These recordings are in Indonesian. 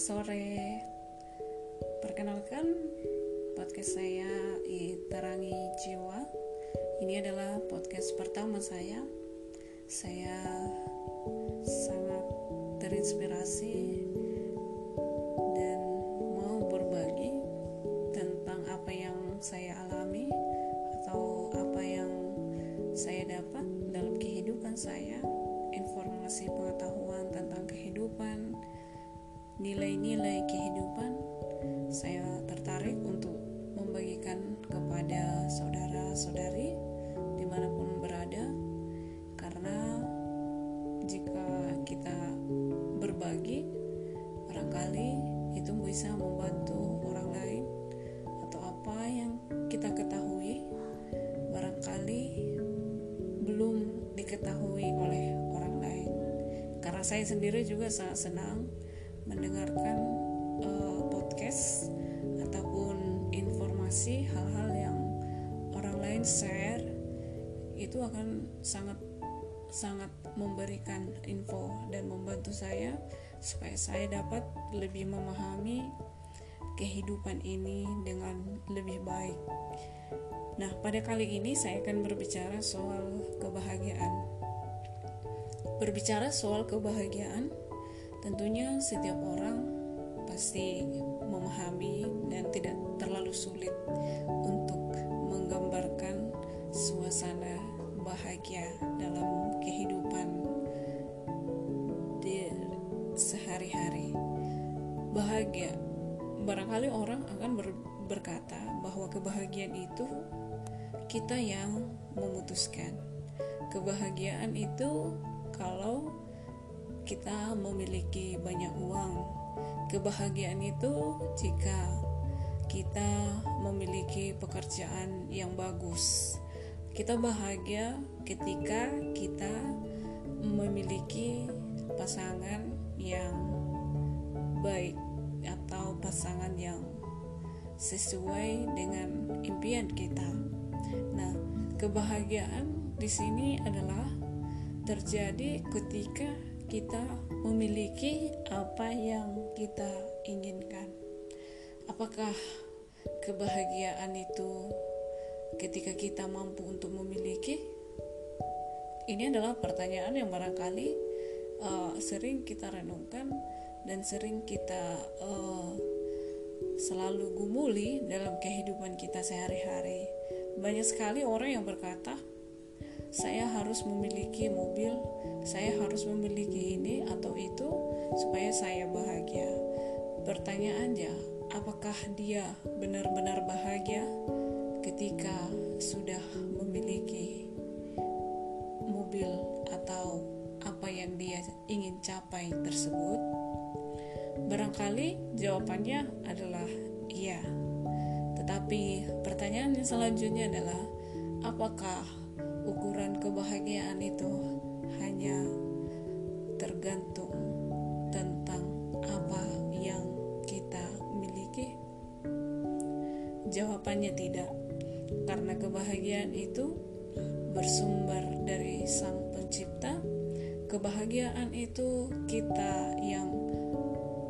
sore. Perkenalkan podcast saya Iterangi Jiwa. Ini adalah podcast pertama saya. Saya sangat terinspirasi dan mau berbagi tentang apa yang saya alami atau apa yang saya dapat dalam kehidupan saya, informasi pengetahuan tentang kehidupan, nilai-nilai kehidupan, saya tertarik untuk membagikan kepada saudara-saudari di mana pun berada, karena jika kita berbagi, barangkali itu bisa membantu orang lain atau apa yang kita ketahui, barangkali belum diketahui oleh orang lain. Karena saya sendiri juga sangat senang mendengarkan uh, podcast ataupun informasi hal-hal yang orang lain share itu akan sangat sangat memberikan info dan membantu saya supaya saya dapat lebih memahami kehidupan ini dengan lebih baik. Nah, pada kali ini saya akan berbicara soal kebahagiaan. Berbicara soal kebahagiaan, Tentunya setiap orang pasti memahami dan tidak terlalu sulit untuk menggambarkan suasana bahagia dalam kehidupan di sehari-hari. Bahagia, barangkali orang akan ber, berkata bahwa kebahagiaan itu kita yang memutuskan. Kebahagiaan itu kalau kita memiliki banyak uang. Kebahagiaan itu jika kita memiliki pekerjaan yang bagus. Kita bahagia ketika kita memiliki pasangan yang baik atau pasangan yang sesuai dengan impian kita. Nah, kebahagiaan di sini adalah terjadi ketika kita memiliki apa yang kita inginkan. Apakah kebahagiaan itu ketika kita mampu untuk memiliki? Ini adalah pertanyaan yang barangkali uh, sering kita renungkan dan sering kita uh, selalu gumuli dalam kehidupan kita sehari-hari. Banyak sekali orang yang berkata, saya harus memiliki mobil, saya harus memiliki ini atau itu supaya saya bahagia. Pertanyaannya, apakah dia benar-benar bahagia ketika sudah memiliki mobil atau apa yang dia ingin capai tersebut? Barangkali jawabannya adalah iya. Tetapi pertanyaan yang selanjutnya adalah apakah ukuran kebahagiaan itu hanya tergantung tentang apa yang kita miliki? Jawabannya tidak, karena kebahagiaan itu bersumber dari Sang Pencipta. Kebahagiaan itu kita yang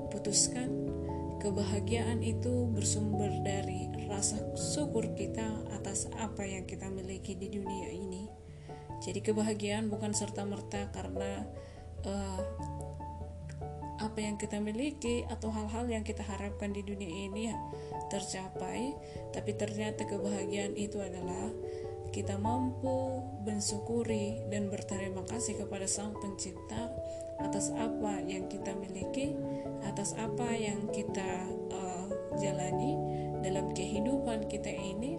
putuskan. Kebahagiaan itu bersumber dari rasa syukur kita atas apa yang kita miliki di dunia ini. Jadi kebahagiaan bukan serta merta karena uh, apa yang kita miliki atau hal-hal yang kita harapkan di dunia ini tercapai, tapi ternyata kebahagiaan itu adalah kita mampu mensyukuri dan berterima kasih kepada Sang Pencipta atas apa yang kita miliki, atas apa yang kita uh, jalani dalam kehidupan kita ini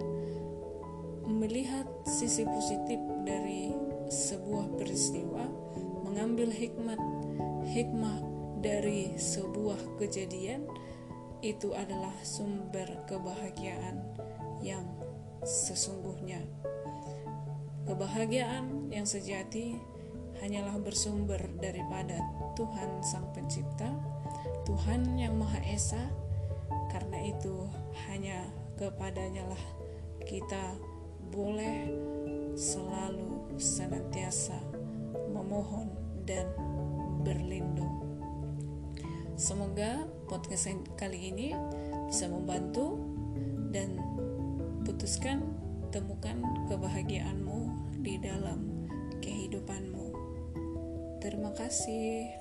melihat sisi positif dari sebuah peristiwa, mengambil hikmat hikmah dari sebuah kejadian itu adalah sumber kebahagiaan yang sesungguhnya. Kebahagiaan yang sejati hanyalah bersumber daripada Tuhan Sang Pencipta, Tuhan yang Maha Esa. Karena itu hanya kepadanya lah kita boleh selalu senantiasa memohon dan berlindung. Semoga podcast kali ini bisa membantu dan putuskan temukan kebahagiaanmu di dalam kehidupanmu. Terima kasih.